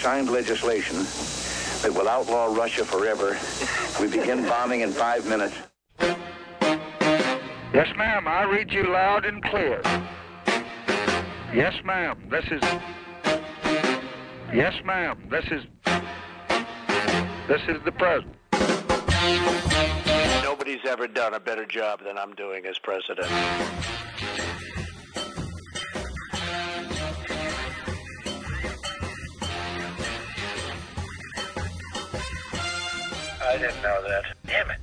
signed legislation that will outlaw Russia forever. We begin bombing in five minutes. Yes, ma'am. I read you loud and clear. Yes, ma'am. This is. Yes, ma'am. This is. This is the president. Nobody's ever done a better job than I'm doing as president. I didn't know that. Damn it.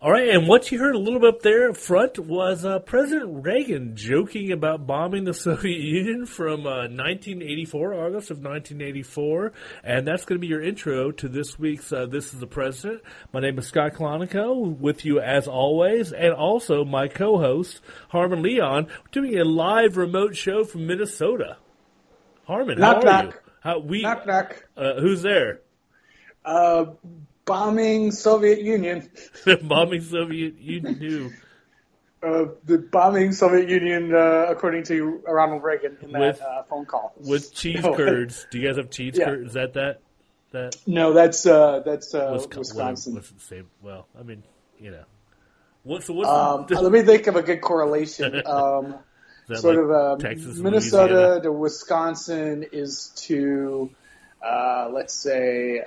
All right, and what you heard a little bit up there up front was uh, President Reagan joking about bombing the Soviet Union from uh, 1984, August of 1984, and that's going to be your intro to this week's uh, This is the President. My name is Scott Colonico, with you as always, and also my co-host Harmon Leon, doing a live remote show from Minnesota. Harmon, knock, how are knock. you? How, we, knock knock. Uh, who's there? Uh, bombing Soviet Union. bombing Soviet Union. Uh, the bombing Soviet Union, uh, according to Ronald Reagan in that With- uh, phone call. with cheese No. curds. Do you guys have cheese Yeah. curds? Is that that that No, that's uh, that's uh, Wisco- Wisconsin. Well, the same? Well, I mean, you know, what? So what's Um, the, let me think of a good correlation. Um, sort like of uh, Texas, Minnesota Louisiana? to Wisconsin is to, uh, let's say,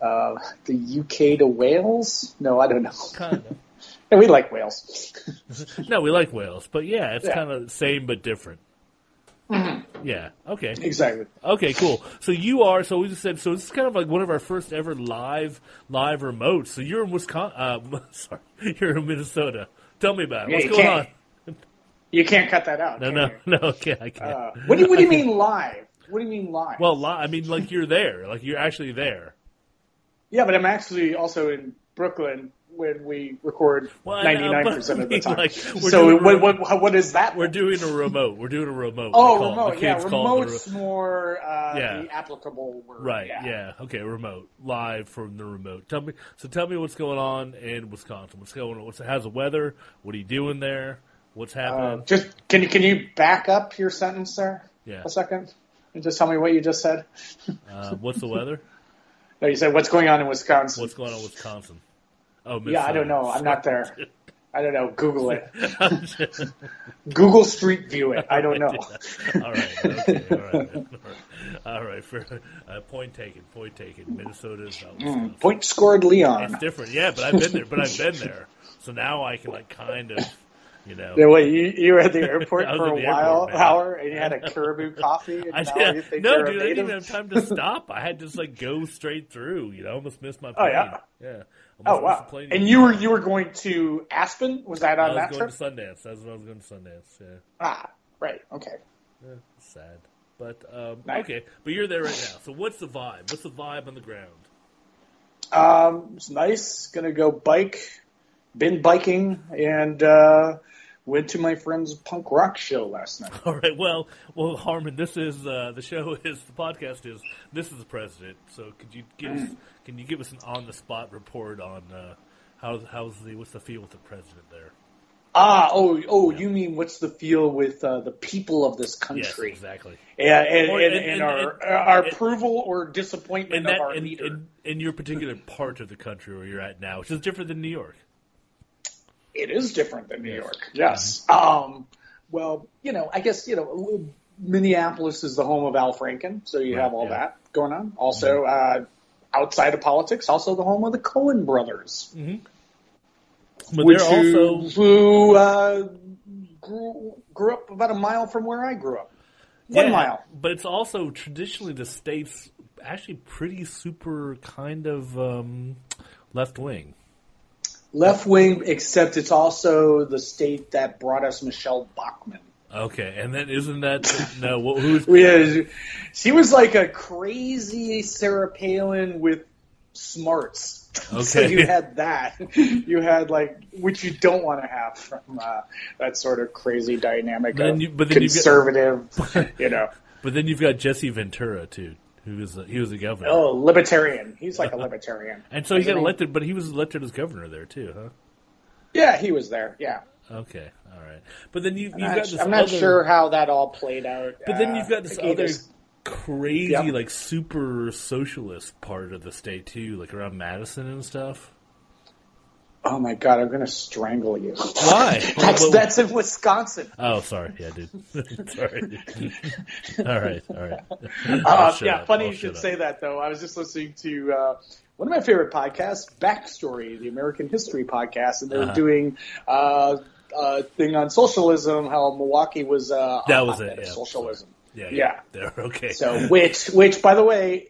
uh, the UK to Wales. No, I don't know. Kind of. And we like Wales. No, we like Wales, but yeah, it's Yeah. kind of same but different. Yeah. Okay. exactly. Okay. Cool. So you are. So we just said. So this is kind of like one of our first ever live live remotes. So you're in Wisconsin. Uh, sorry, you're in Minnesota. Tell me about it. Yeah, What's going can't- on? You can't cut that out. No, no, you? no. Okay, I can't. Uh, what do you What do you mean live? What do you mean live? well, li- I mean, like you're there. Like you're actually there. Yeah, but I'm actually also in Brooklyn when we record ninety nine percent of the time. like, so what, what what is that? We're doing a remote. We're doing a remote. oh call remote. Yeah, kids call the remote's more uh, Yeah. the applicable word. Right. Yeah. Yeah. Okay. Remote. Live from the remote. Tell me. So tell me what's going on in Wisconsin. What's going on? What's how's the weather? What are you doing there? What's Uh, happening? just can you can you back up your sentence there yeah. a second and just tell me what you just said? Uh, what's the weather? No, you said what's going on in Wisconsin. What's going on in Wisconsin? Oh, yeah, I don't know. I'm not there. I don't know. Google it. Google Street View it. I don't know. all right. Okay. All right. All right. For uh, point taken. Point taken. Minnesota is not Wisconsin. Point scored, Leon. It's different. Yeah, but I've been there. But I've been there. So now I can like kind of, you know. Yeah, wait, you, you were at the airport for a while, airport, hour, and you had a caribou coffee, and I did, think no, dude, I didn't even have time to stop. I had to just like go straight through. You know, I almost missed my plane. Oh, yeah? yeah. Oh Almost missed wow! plane. And you were you were going to Aspen? Was that I on was that going trip? to Sundance. That's when I was going to Sundance. Yeah, Ah, right. Okay. yeah sad. But um, Nice. okay, but you're there right now. So what's the vibe? What's the vibe on the ground? Um, it's nice. Gonna go bike. Been biking and uh, went to my friend's punk rock show last night. All right. Well, well, Harmon, this is uh, the show. Is the podcast is this is the president. So could you give us, can you give us an on the spot report on uh, how how's the what's the feel with the president there? Ah, oh, oh, you mean what's the feel with uh, the people of this Yes, country? exactly. And, and, Or- and, and- and our, and- our and- approval or disappointment in of that our leader. in, in your particular part of the country where you're at now, which is different than New York. It is different than New York. Yes. Um, well, you know, I guess, you know, Minneapolis is the home of Al Franken, so you Right, have all yeah. Mm-hmm. that going on. Also, uh, outside of politics, also the home of the Coen brothers, mhm But which they're who, also who uh, grew, grew up about a mile from where I grew up. One yeah, mile. but it's also traditionally the state's actually pretty super kind of um, left wing. Left wing, except it's also the state that brought us Michele Bachmann. Okay, and then isn't that no? Who's had, she was like a crazy Sarah Palin with smarts. so Okay. you had that. You had like, which you don't want to have from uh, that sort of crazy dynamic Then of you- but then you've got- conservative, you know. But then you've got Jesse Ventura too, who was a, he was a governor, Oh, libertarian. He's like a libertarian. and so he got elected. But he was elected as governor there too, huh? Yeah, he was there. Yeah. Okay, all right. But then you, you've got this I'm not other, sure how that all played out. But then Uh, you've got this again, other crazy, Yep. like super socialist part of the state too, like around Madison and stuff. Oh my god, I'm gonna strangle you. Why? That's Well, that's in Wisconsin. Oh, sorry. Yeah, dude. sorry. all right. All right. Uh, yeah, up, funny I'll you should shut say that though. I was just listening to uh, one of my favorite podcasts, Backstory, the American History podcast, and they were Uh-huh. doing uh, a thing on socialism, how Milwaukee was uh, That was it, yeah. socialism. Yeah. Yeah. There. Okay. So which which by the way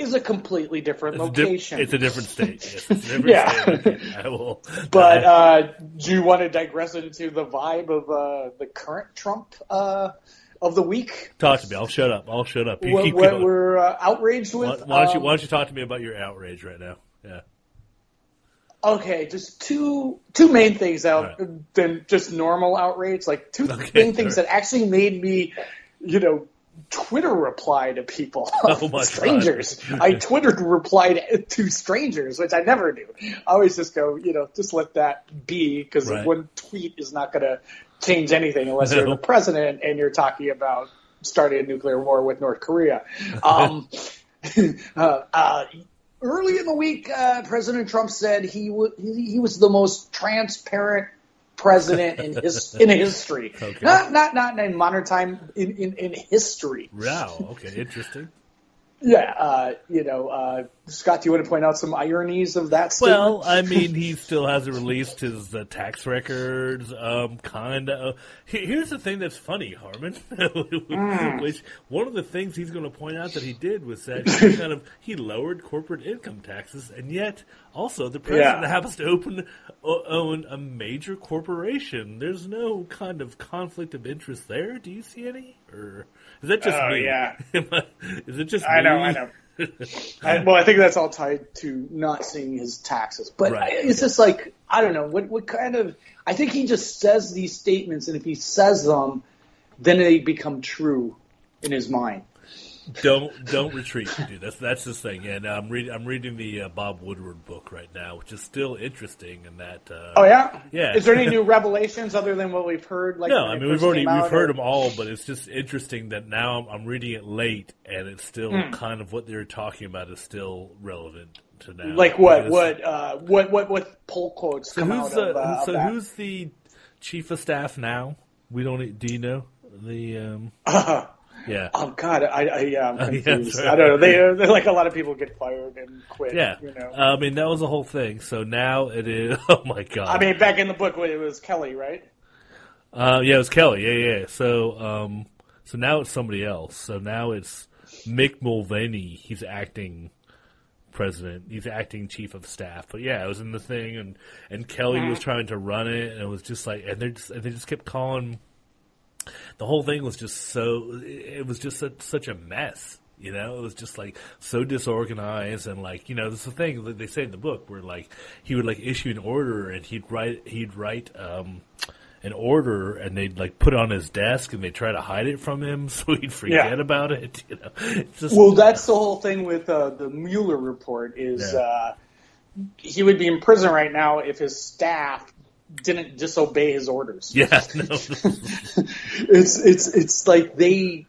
is a completely different it's, a di- location. it's a different state. Yes, it's a different Yeah. state. I will. But uh, do you want to digress into the vibe of uh, the current Trump uh, of the week? talk to me. I'll shut up. I'll shut up. You What, what we're uh, outraged with? why don't you Um, Why don't you talk to me about your outrage right now? Yeah. Okay, just two two main things out Right. than just normal outrage. Like two Okay, main things alright. that actually made me, you know, Twitter reply to people, Oh strangers. I Twitter reply to, strangers, which I never do. I always just go, you know, just let that be because Right. one tweet is not going to change anything unless you're the president and you're talking about starting a nuclear war with North Korea. Um, uh, uh, early in the week, uh, President Trump said he, w- he was the most transparent president in his in history. Okay. Not not not in modern time in, in, in history. Wow. Okay. Interesting. Yeah, uh, you know, uh, Scott, do you want to point out some ironies of that statement? Well, I mean, he still hasn't released his uh, tax records. Um, kind of. Here's the thing that's funny, Harmon. Which one of the things he's going to point out that he did was that he kind of he lowered corporate income taxes, and yet also the president Yeah. happens to open own a major corporation. There's no kind of conflict of interest there. Do you see any, or is that just Oh, me? yeah. Is it just I know, me? I know. I, well, I think that's all tied to not seeing his taxes. But Right. it's just like I don't know what what kind of. I think he just says these statements, and if he says them, then they become true in his mind. Don't don't retreat, dude. That's that's the thing. And I'm reading I'm reading the uh, Bob Woodward book right now, which is still interesting. In that, uh, Oh yeah, Yeah. Is there any new revelations other than what we've heard? Like no, I mean we've already we've heard or- them all, but it's just interesting that now I'm, I'm reading it late, and it's still Hmm. kind of what they're talking about is still relevant to now. Like what? What? Uh, what? What? What poll quotes So come who's out the of, uh, so that? who's the chief of staff now? We don't. Do you know the? um Yeah. Oh God, I, I yeah, I'm yeah, confused. sorry. I don't know. They, they're like a lot of people get fired and quit. Yeah, you know. I mean that was the whole thing. So now it is. Oh my god! I mean, back in the book, it was Kelly, right? Uh, yeah, it was Kelly. Yeah, yeah. So, um, so now it's somebody else. So now it's Mick Mulvaney. He's acting president. He's acting chief of staff. But yeah, it was in the thing, and and Kelly was trying to run it, and it was just like, and they just and they just kept calling. The whole thing was just so. It was just such, such a mess. You know, it was just like so disorganized and like you know, this is the thing that they say in the book where like he would like issue an order and he'd write he'd write um an order and they'd like put it on his desk and they try to hide it from him so he'd forget Yeah. about it. You know, just, Well, that's the whole thing with uh, the Mueller report. Is Yeah. uh, he would be in prison right now if his staff didn't disobey his orders. yeah, no, it's it's it's like they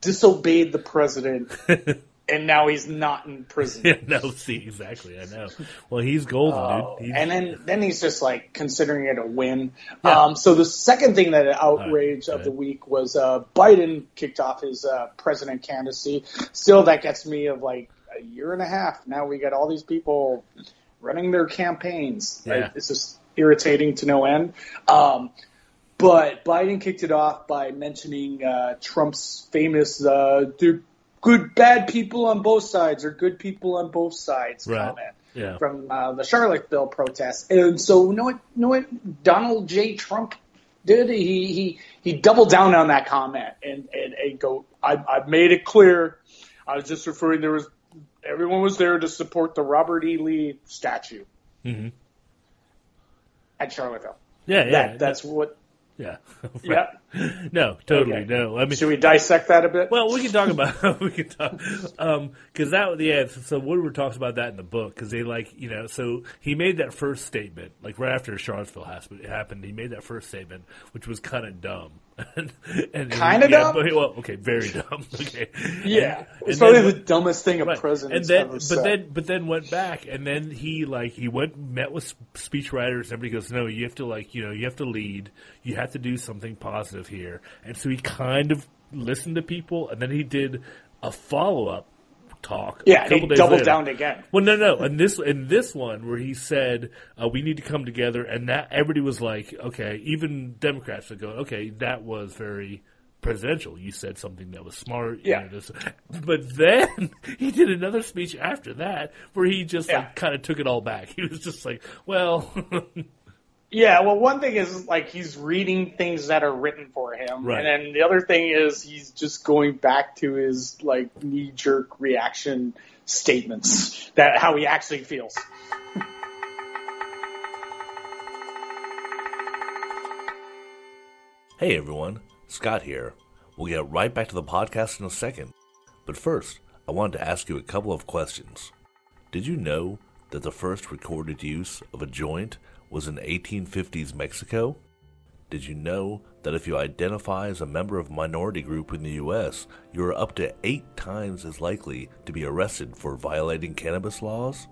disobeyed the president, and now he's not in prison. yeah, no. See, exactly. I know. Well, he's golden, Oh, dude. He's, and then then he's just like considering it a win. Um, so the second thing that outrage right, of the week was uh, Biden kicked off his uh, president candidacy. Still, that gets me of like a year and a half. Now we got all these people running their campaigns. Yeah. Right? It's just irritating to no end. Um, but Biden kicked it off by mentioning uh, Trump's famous uh, "do good bad people on both sides" or "good people on both sides" Right. comment yeah. from uh, the Charlottesville protests. And so, you know what? You know what? Donald J. Trump did. He he he doubled down on that comment and and, and go. I I made it clear. I was just referring. There was everyone was there to support the Robert E. Lee statue Mhm. At Charlottesville. Yeah, yeah. That that's what. yeah. Yeah. no, totally Okay. no. I mean, Should we dissect that a bit? well, we can talk about we can talk um, because that yeah. So Woodward talks about that in the book because they like you know. So he made that first statement like right after Charlottesville has- happened. He made that first statement, which was kind of dumb. and, and Kinda yeah, dumb? But, well, okay, very dumb. Okay, yeah, And- it's and probably then- the dumbest thing a Right. president and then, ever but said. then, but then went back, and then he like he went met with speech writers. Everybody goes, no, you have to like you know you have to lead. You have to do something positive here. And so he kind of listened to people, and then he did a follow up talk. yeah, a couple he doubled later. down again. Well, no, no. In this, in this one, where he said uh, we need to come together, and that everybody was like, okay, even Democrats would go, okay, that was very presidential. You said something that was smart. you Yeah. know, this- But then he did another speech after that where he just Yeah. like kind of took it all back. He was just like, well, Yeah, well, one thing is like he's reading things that are written for him, Right. and then the other thing is he's just going back to his like knee jerk reaction statements that how he actually feels. Hey everyone, Scott here. We'll get right back to the podcast in a second. But first, I wanted to ask you a couple of questions. Did you know that the first recorded use of a joint was in 1850s Mexico? Did you know that if you identify as a member of a minority group in the US, you are up to eight times as likely to be arrested for violating cannabis laws?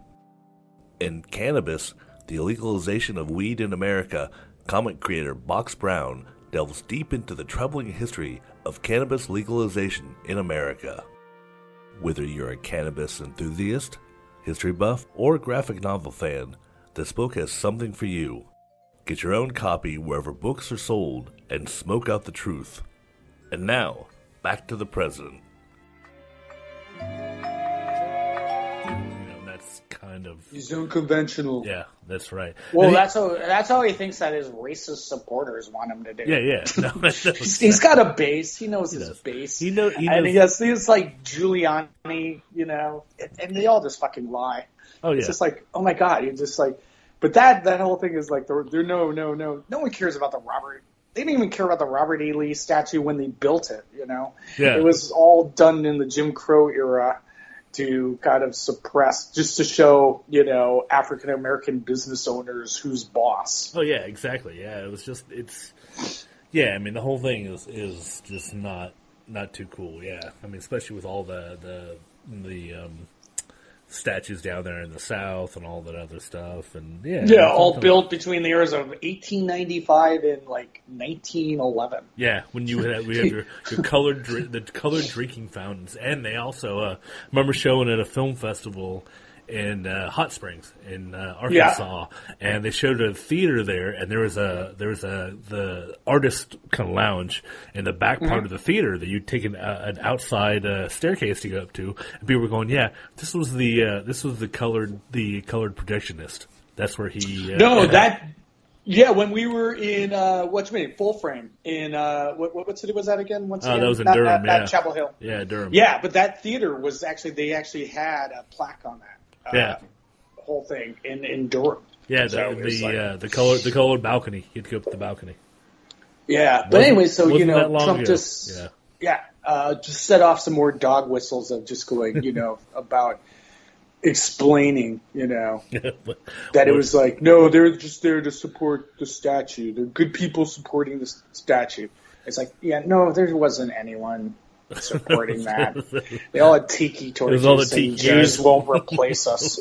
In Cannabis, the legalization of weed in America, comic creator Box Brown delves deep into the troubling history of cannabis legalization in America. Whether you're a cannabis enthusiast, history buff, or graphic novel fan, this book has something for you. Get your own copy wherever books are sold and smoke out the truth. And now, back to the president. Kind of He's unconventional. yeah, that's right. Well, he- that's how that's how he thinks that his racist supporters want him to do. yeah, yeah. No, that- that He's, he's got a base. He knows his does. base. He know- he and knows- he has things like Giuliani, you know, and, and they all just fucking lie. oh yeah, It's just like, oh my god, you're just like, but that that whole thing is like, they're, they're no, no, no, no one cares about the Robert. They didn't even care about the Robert E. Lee statue when they built it. You know, Yeah. it was all done in the Jim Crow era to kind of suppress, just to show, you know, African American business owners who's boss. Oh yeah, exactly. Yeah, it was just it's yeah. I mean, the whole thing is is just not not too cool. Yeah, I mean, especially with all the the the um, statues down there in the south and all that other stuff, and yeah, Yeah, all built between the years of 1895 and like 1911. Yeah, when you had we have your, your colored the colored drinking fountains, and they also uh, remember showing at a film festival in uh, Hot Springs in uh, Arkansas, and they showed a theater there, and there was a there was a the artist kind of lounge in the back part of the theater that you'd take an, uh, an outside uh, staircase to go up to, and people were going, "Yeah, this was the uh, this was the colored the colored projectionist." That's where he uh, No, that. Yeah, when we were in uh, what's your name, Full Frame in uh, what, what city was that again? Once again, that was in Not- Durham, not- not. Chapel Hill. yeah Durham Yeah, but that theater was actually they actually had a plaque on that. Uh, Yeah. whole thing in in Durham. yeah the So the like- uh, the colored the colored balcony you'd go up to the balcony. Yeah, but Wasn't- anyway, so you know, Trump ago. just Yeah. yeah, uh, just set off some more dog whistles of just going, you know, about explaining, you know, But- that it was like, no, they're just there to support the statue. They're good people supporting the statue. It's like, yeah, no, there wasn't anyone supporting that. They all had tiki torches. all the tiki Jews won't replace us.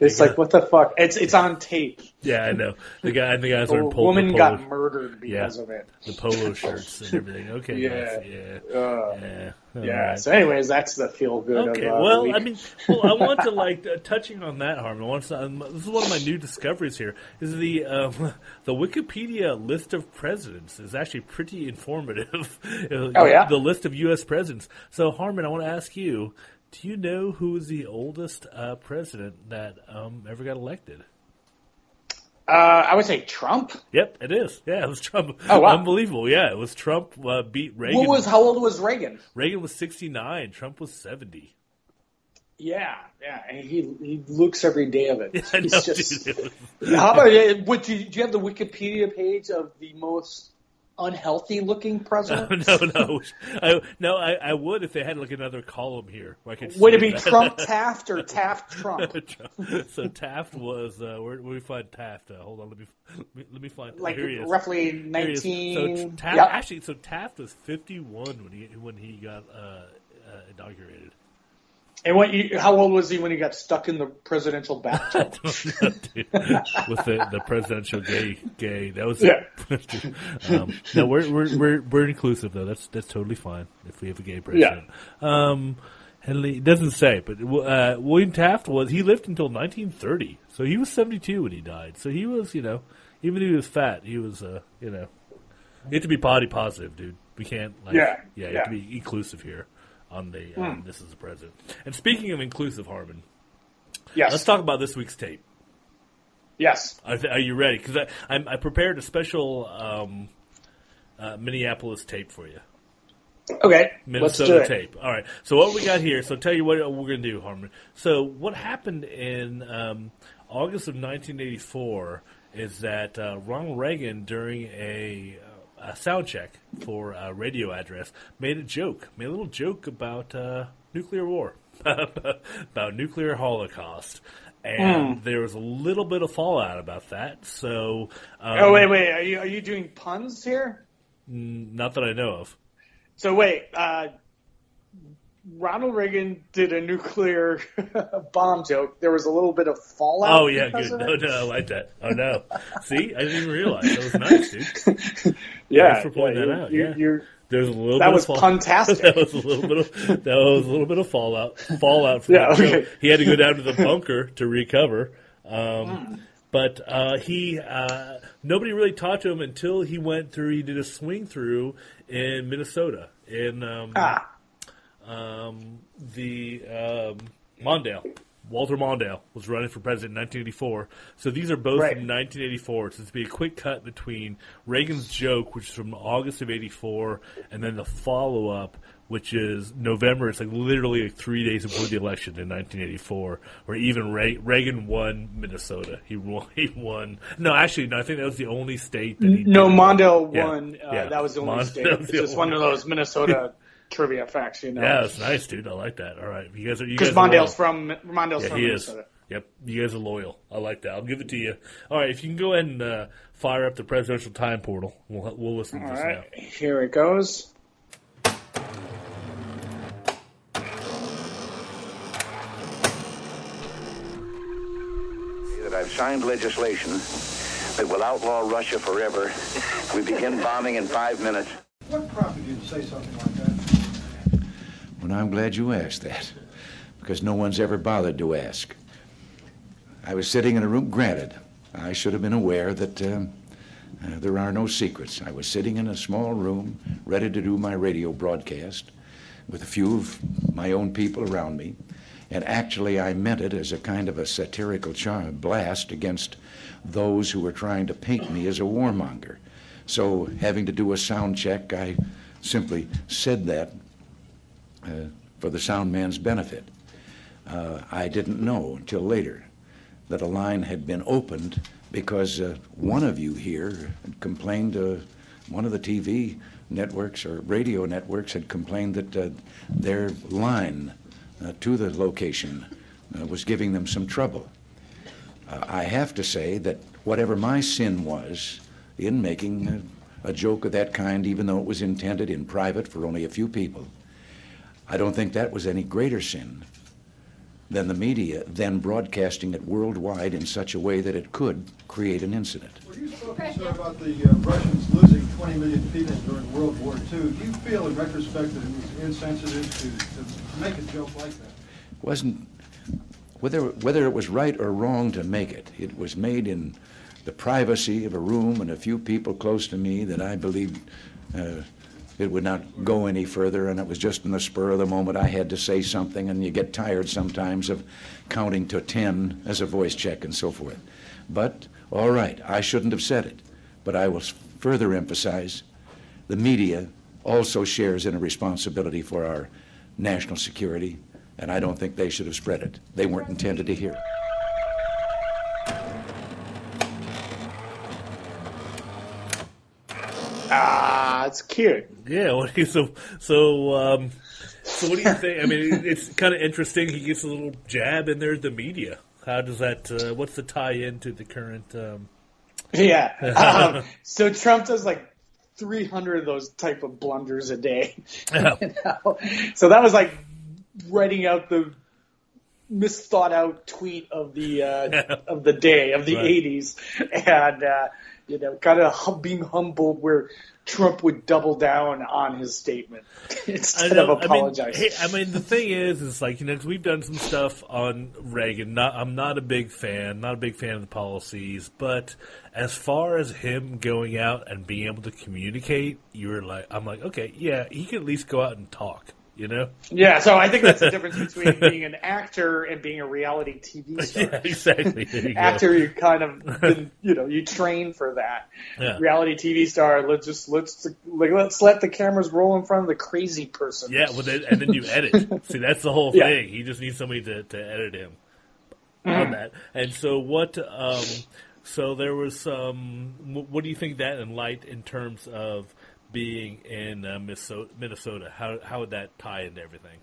it's like, what the fuck? It's it's on tape. yeah, I know the guy. And the guys A wearing polo, woman polo, got murdered because Yeah. of it. the polo shirts and everything. Okay, Yeah. guys, yeah, Uh, yeah, yeah. right. So, anyways, that's the feel good. Okay, of, uh, well. I mean, well, I want to like uh, touching on that, Harmon. I want to, um, this is one of my new discoveries here. Is the um, the Wikipedia list of presidents is actually pretty informative. Oh, yeah? the list of U.S. presidents. So, Harmon, I want to ask you: Do you know who is the oldest uh, president that um, ever got elected? Uh, I would say Trump. Yep, it is. Yeah, it was Trump. Oh, wow. Unbelievable. Yeah, it was Trump uh, beat Reagan. What was how old was Reagan? Reagan was 69. Trump was 70. Yeah, yeah, and he he looks every day of it. I He's know, just. dude. It was- How about uh? Do you, do you have the Wikipedia page of the most unhealthy looking president? no, no, I, no. I, I would if they had like another column here where I could. Would it be that. Trump Taft or Taft Trump? so Taft was uh, where, where we find Taft? Uh, hold on, let me let me, find. Like here he is. roughly Here he is. nineteen. So Taft Yep. actually, so Taft was fifty one when he when he got uh, uh, inaugurated. And what? You, how old was he when he got stuck in the presidential bathtub? Dude, with the, the presidential gay gay. That was Yeah. um, no, we're, we're we're we're inclusive though. That's that's totally fine if we have a gay president. Yeah. Um, Henley doesn't say, but uh, William Taft was he lived until 1930, so he was 72 when he died. So he was, you know, even though he was fat, he was, uh, you know, you have to be body positive, dude. We can't, like, Yeah, yeah, you have to be inclusive here on the um, this is the president. And speaking of inclusive, Harmon, yes. let's talk about this week's tape. yes. Are, are you ready? Because I, I prepared a special um, uh, Minneapolis tape for you. Okay. let's do Minnesota tape. All right. So what we got here? So tell you what we're going to do, Harmon. So what happened in um, August of 1984 is that uh, Ronald Reagan, during a, uh, a sound check for a radio address, made a joke, made a little joke about uh, nuclear war, about nuclear holocaust. And Hmm. there was a little bit of fallout about that. So, um, Oh wait, wait. Are you are you doing puns here? not that I know of. So wait, uh, Ronald Reagan did a nuclear bomb joke. There was a little bit of fallout. Oh yeah, good. No, no, I like that. Oh no, see, I didn't even realize that was nice, dude. Yeah, Thanks for pointing yeah, that out, you- yeah. you're- There's a little that bit was of fall- puntastic. that was a little bit of that was a little bit of fallout. Fallout from Yeah, that joke. okay. He had to go down to the bunker to recover. Um, but uh, he uh, nobody really talked to him until he went through. He did a swing through in Minnesota in um, ah, um, the um, Mondale. Walter Mondale was running for president in 1984. So these are both Right. from 1984. So it's be a quick cut between Reagan's joke, which is from August of 84, and then the follow up, which is November. It's like literally like three days before the election in 1984, where even Re- Reagan won Minnesota. He won. He won. No, actually, no. I think that was the only state that he. no, didn't- Mondale Yeah, won. Uh, yeah. That was the only Mon- state. that was It's just one of those Minnesota trivia facts, you know. Yeah, it's nice, dude. I like that. All right, you guys are you because guys are loyal. Mondale's from Mondale's Yeah, from he is. Yep, you guys are loyal. I like that. I'll give it to you. All right, if you can go ahead and uh, fire up the presidential time portal, we'll we'll listen to this right, here it goes. that I've signed legislation that will outlaw Russia forever. We begin bombing in five minutes. What prompted you to say something like that? Well, I'm glad you asked that, because no one's ever bothered to ask. I was sitting in a room, granted, I should have been aware that um, uh, there are no secrets. I was sitting in a small room, ready to do my radio broadcast, with a few of my own people around me, and actually I meant it as a kind of a satirical char- blast against those who were trying to paint me as a warmonger. So, having to do a sound check, I simply said that uh, for the sound man's benefit. Uh, I didn't know until later that a line had been opened because uh, one of you here complained, uh, one of the TV networks or radio networks had complained that uh, their line uh, to the location was giving them some trouble. I have to say that whatever my sin was in making a joke of that kind, even though it was intended in private for only a few people, I don't think that was any greater sin than the media then broadcasting it worldwide in such a way that it could create an incident. When you spoke, sir, about the uh, Russians losing 20 million people during World War II, do you feel in retrospect that it was insensitive to, to make a joke like that? wasn't whether whether it was right or wrong to make it. It was made in the privacy of a room and a few people close to me that I believed uh, it would not go any further, and it was just in the spur of the moment I had to say something, and you get tired sometimes of counting to ten as a voice check and so forth. But all right, I shouldn't have said it, but I will further emphasize the media also shares in a responsibility for our national security, and I don't think they should have spread it. They weren't intended to hear. Ah, Ah, it's cute. Yeah. What you, so so um, so what do you think? I mean, it's kind of interesting. He gets a little jab in there. The media. How does that? Uh, what's the tie in to the current? Um, Yeah. Um, so Trump does like 300 of those type of blunders a day. Yeah. You know? So that was like writing out the misthought out tweet of the uh, of the day of the Right. 80s, and uh, you know, kind of hum- being humbled where Trump would double down on his statement instead know, of apologize. I mean, hey, I mean, the thing is, is like you know, 'cause we've done some stuff on Reagan. Not, I'm not a big fan, not a big fan of the policies, but as far as him going out and being able to communicate, you're like, I'm like, okay, yeah, he can at least go out and talk. You know? Yeah, so I think that's the difference between being an actor and being a reality TV star. Yeah, exactly. You. Actor, you kind of, been, you know, you train for that. Yeah. Reality TV star, let's just let's like, let's let the cameras roll in front of the crazy person. Yeah, well, then, and then you edit. See, that's the whole Yeah. thing. He just needs somebody to, to edit him on that. And so, what? Um, so there was some. wh- What do you think that in light in terms of being in uh, Minnesota? How how would that tie into everything?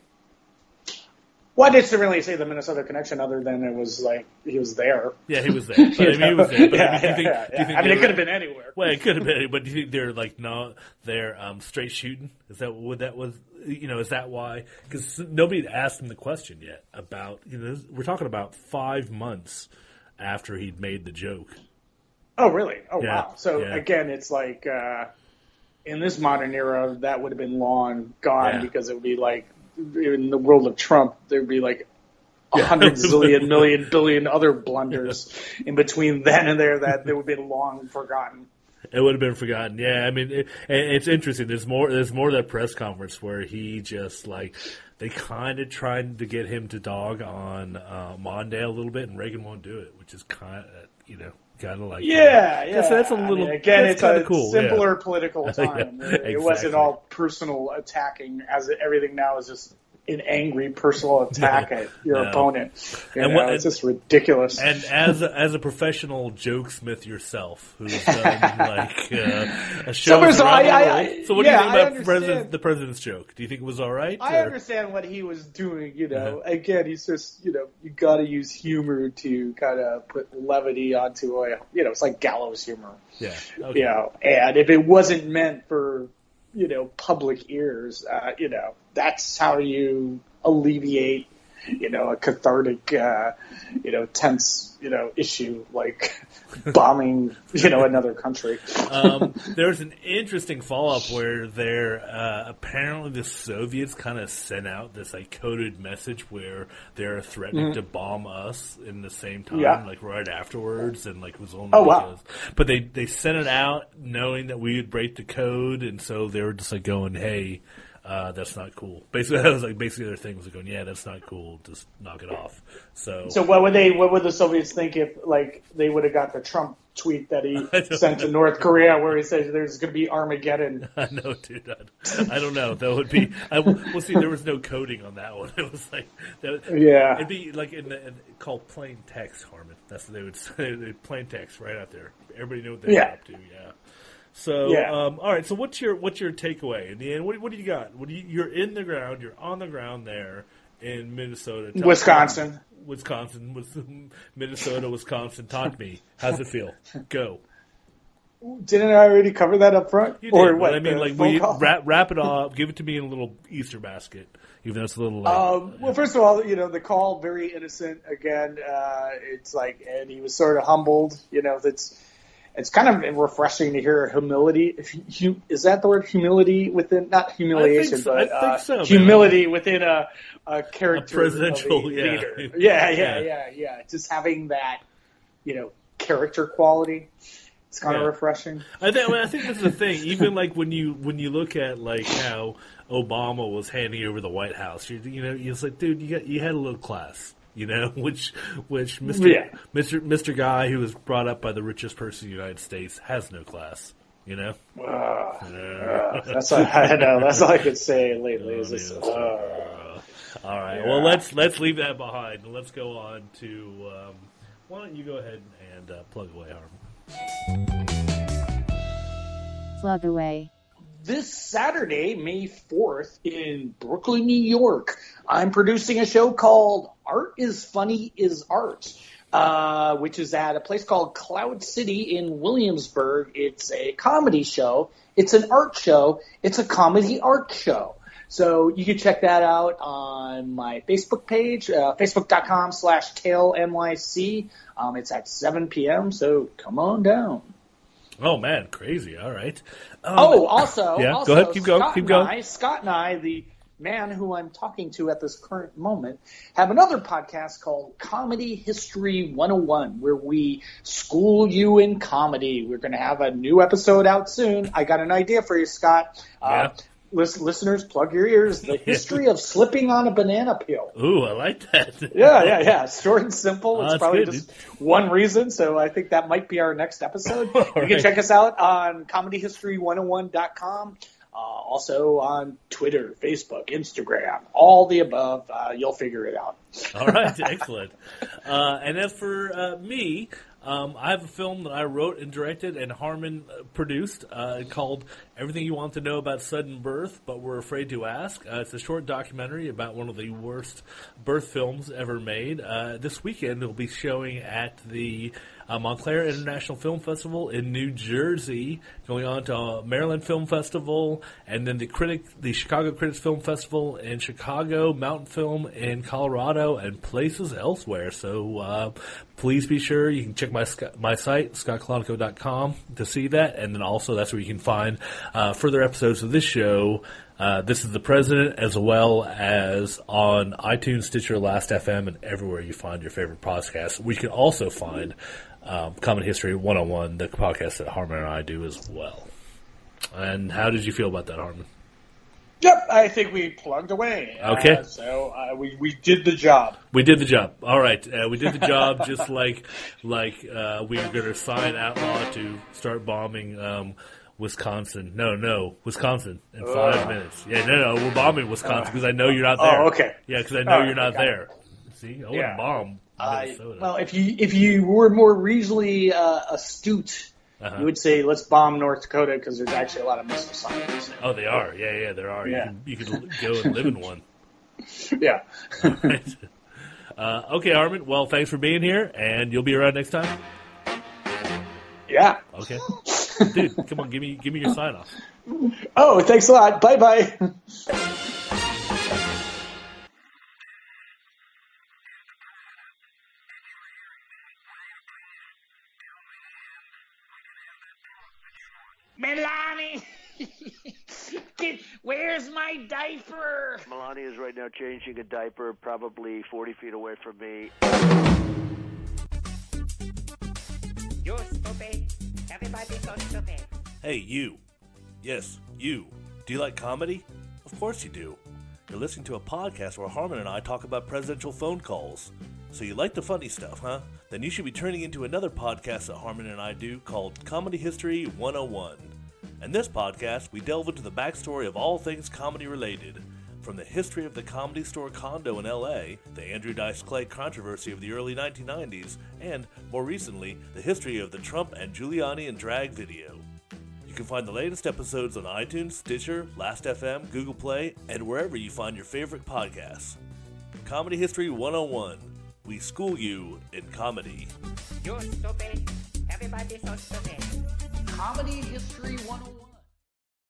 Well, I didn't really say the Minnesota connection other than it was like he was there. Yeah, he was there. But, I mean, he was there. But yeah, I mean, you think? yeah, yeah. think I mean, it could have been anywhere. Well, it could have been, but do you think they're like no, they're um, straight shooting? Is that what that was? You know, is that why? Because nobody had asked him the question yet about. You know, we're talking about five months after he'd made the joke. Oh, really? Oh, Yeah, wow. So yeah. again, it's like uh, in this modern era, that would have been long gone Yeah. because it would be like in the world of Trump, there would be like a hundred zillion, million, billion other blunders in between then and there that they would be long forgotten. It would have been forgotten. Yeah, I mean, it, it's interesting. There's more. There's more of that press conference where he just like they kind of tried to get him to dog on uh, Mondale a little bit, and Reagan won't do it, which is kind of you know kind of like Yeah, uh, yeah. That's, that's a I little. mean, again, it's kinda a cool. yeah. simpler political time. Yeah, It wasn't all personal attacking, as everything now is just an angry personal attack at your No. opponent. You And know, what- it's just ridiculous. And as a, as a professional jokesmith yourself, who's done like uh, a show of all, I- I- so what yeah, do you I think about president, the president's joke? Do you think it was all right? I or- understand what he was doing, you know. Uh-huh. Again, he's just, you know, you got to use humor to kind of put levity onto a, you know, it's like gallows humor, Yeah. Okay. you know. And if it wasn't meant for, you know, public ears, uh, you know, that's how you alleviate, you know, a cathartic, uh, you know, tense, you know, issue like bombing, you know, another country. um, there's an interesting follow up where they're uh, apparently the Soviets kind of sent out this like coded message where they're threatening to bomb us in the same time, Mm-hmm. Yeah. like right afterwards, and like it was only Oh, wow. because- But they they sent it out knowing that we would break the code, and so they were just like going, "Hey." Uh, that's not cool. Basically, that was like basically their thing was going, yeah, that's not cool. Just knock it off. So, So what would they? What would the Soviets think if, like, they would have got the Trump tweet that he sent to North Korea, where he says there's going to be Armageddon? I know, dude. I, I don't know. That would be. I, well, see, there was no coding on that one. It was like, that, Yeah. it'd be like in, the, in called plain text, Harmon. That's what they would say. Plain text right out there. Everybody knew what they were Yeah. up to. Yeah. So, Yeah. um, all right. So, what's your what's your takeaway in the end? What, what do you got? What do you, you're in the ground. You're on the ground there in Minnesota, Tell- Wisconsin. Wisconsin, Minnesota, Wisconsin. Talk to me. How's it feel? Go. Didn't I already cover that up front? You or what? I mean, like, we wrap wrap it up. Give it to me in a little Easter basket, even though it's a little late. Um, well, first of all, you know, the call very innocent. Again, uh, it's like, and he was sort of humbled. You know, that's it's kind of refreshing to hear humility. If you, is that the word humility within not humiliation, so. but I think uh, so, man. humility within a, a character, A presidential, a yeah. leader. Yeah, yeah, Yeah. yeah, yeah, Just having that, you know, character quality. It's kind Yeah. of refreshing. I think. I, I think that's the thing. Even like when you when you look at like how Obama was handing over the White House, you, you know, it's like, dude, you got you had a little class. You know, which which Mister Yeah. Mister Mister Guy, who was brought up by the richest person in the United States, has no class. You know. Uh, that's all, I know. That's all I could say lately. Is this, uh, All right. Yeah. Well, let's let's leave that behind and let's go on to. Um, why don't you go ahead and uh, plug away, Harm? Plug away. this Saturday, May 4th, in Brooklyn, New York. I'm producing a show called Art is Funny is Art. Uh, which is at a place called Cloud City in Williamsburg. It's a comedy show. It's an art show. It's a comedy art show. So you can check that out on my Facebook page, uh, facebook.com slash tailnyc. Um, it's at 7 p.m., so come on down. Oh man, crazy! All right. Um, oh, also, yeah. also, go ahead. Keep going. Keep going. I, Scott and I, the man who I'm talking to at this current moment, have another podcast called Comedy History 101, where we school you in comedy. We're going to have a new episode out soon. I got an idea for you, Scott. Uh, Yeah. lis- listeners, plug your ears. The history of slipping on a banana peel. Ooh, I like that. Yeah, yeah, yeah. Short and simple. Oh, It's that's probably good, just one reason, so I think that might be our next episode. you can right. check us out on comedyhistory101.com. Uh, also on Twitter, Facebook, Instagram, all the above. Uh, you'll figure it out. All right, excellent. Uh, and as for uh, me, um, I have a film that I wrote and directed and Harmon uh, produced uh, called Everything You Want to Know About Sudden Birth, But We're Afraid to Ask. Uh, it's a short documentary about one of the worst birth films ever made. Uh, this weekend, it'll be showing at the uh, Montclair International Film Festival in New Jersey, going on to uh, Maryland Film Festival, and then the critic, the Chicago Critics Film Festival in Chicago, Mountain Film in Colorado, and places elsewhere. So uh, please be sure you can check my my site scottcolonico.com to see that, and then also that's where you can find uh, further episodes of this show. Uh, this is the president, as well as on iTunes, Stitcher, Last FM, and everywhere you find your favorite podcasts. We can also find um, Common History 101, the podcast that Harmon and I do as well. And how did you feel about that, Harmon? Yep, I think we plugged away. Okay. Uh, so uh, we, we did the job. We did the job. All right, uh, we did the job just like like uh, we were going to sign outlaw to start bombing um, Wisconsin. No, no, Wisconsin in five minutes. Yeah, no, no, we're bombing Wisconsin because I know you're not there. Oh, okay. Yeah, because I know you're not got it. there. See, I wouldn't Yeah. bomb I, Minnesota. well, if you if you were more regionally uh, astute, Uh-huh. you would say let's bomb North Dakota because there's actually a lot of missile sites. oh, they are. Yeah, yeah, there are. Yeah. You, can, you can go and live in one. yeah. Right. Uh, okay, Harmon. Well, thanks for being here, and you'll be around next time. Yeah. Okay, dude, come on, give me give me your sign off. Oh, thanks a lot. Bye bye. Melanie! Where's my diaper? Melania is right now changing a diaper, probably 40 feet away from me. You're stupid. Everybody's so stupid. Hey, you. Yes, you. Do you like comedy? Of course you do. You're listening to a podcast where Harmon and I talk about presidential phone calls. So you like the funny stuff, huh? Then you should be turning into another podcast that Harmon and I do called Comedy History 101. In this podcast, we delve into the backstory of all things comedy related. From the history of the comedy store condo in LA, the Andrew Dice Clay controversy of the early 1990s, and, more recently, the history of the Trump and Giuliani and drag video. You can find the latest episodes on iTunes, Stitcher, Last.fm, Google Play, and wherever you find your favorite podcasts. Comedy History 101. We school you in comedy. You're stupid. Everybody's so stupid. Comedy History 101.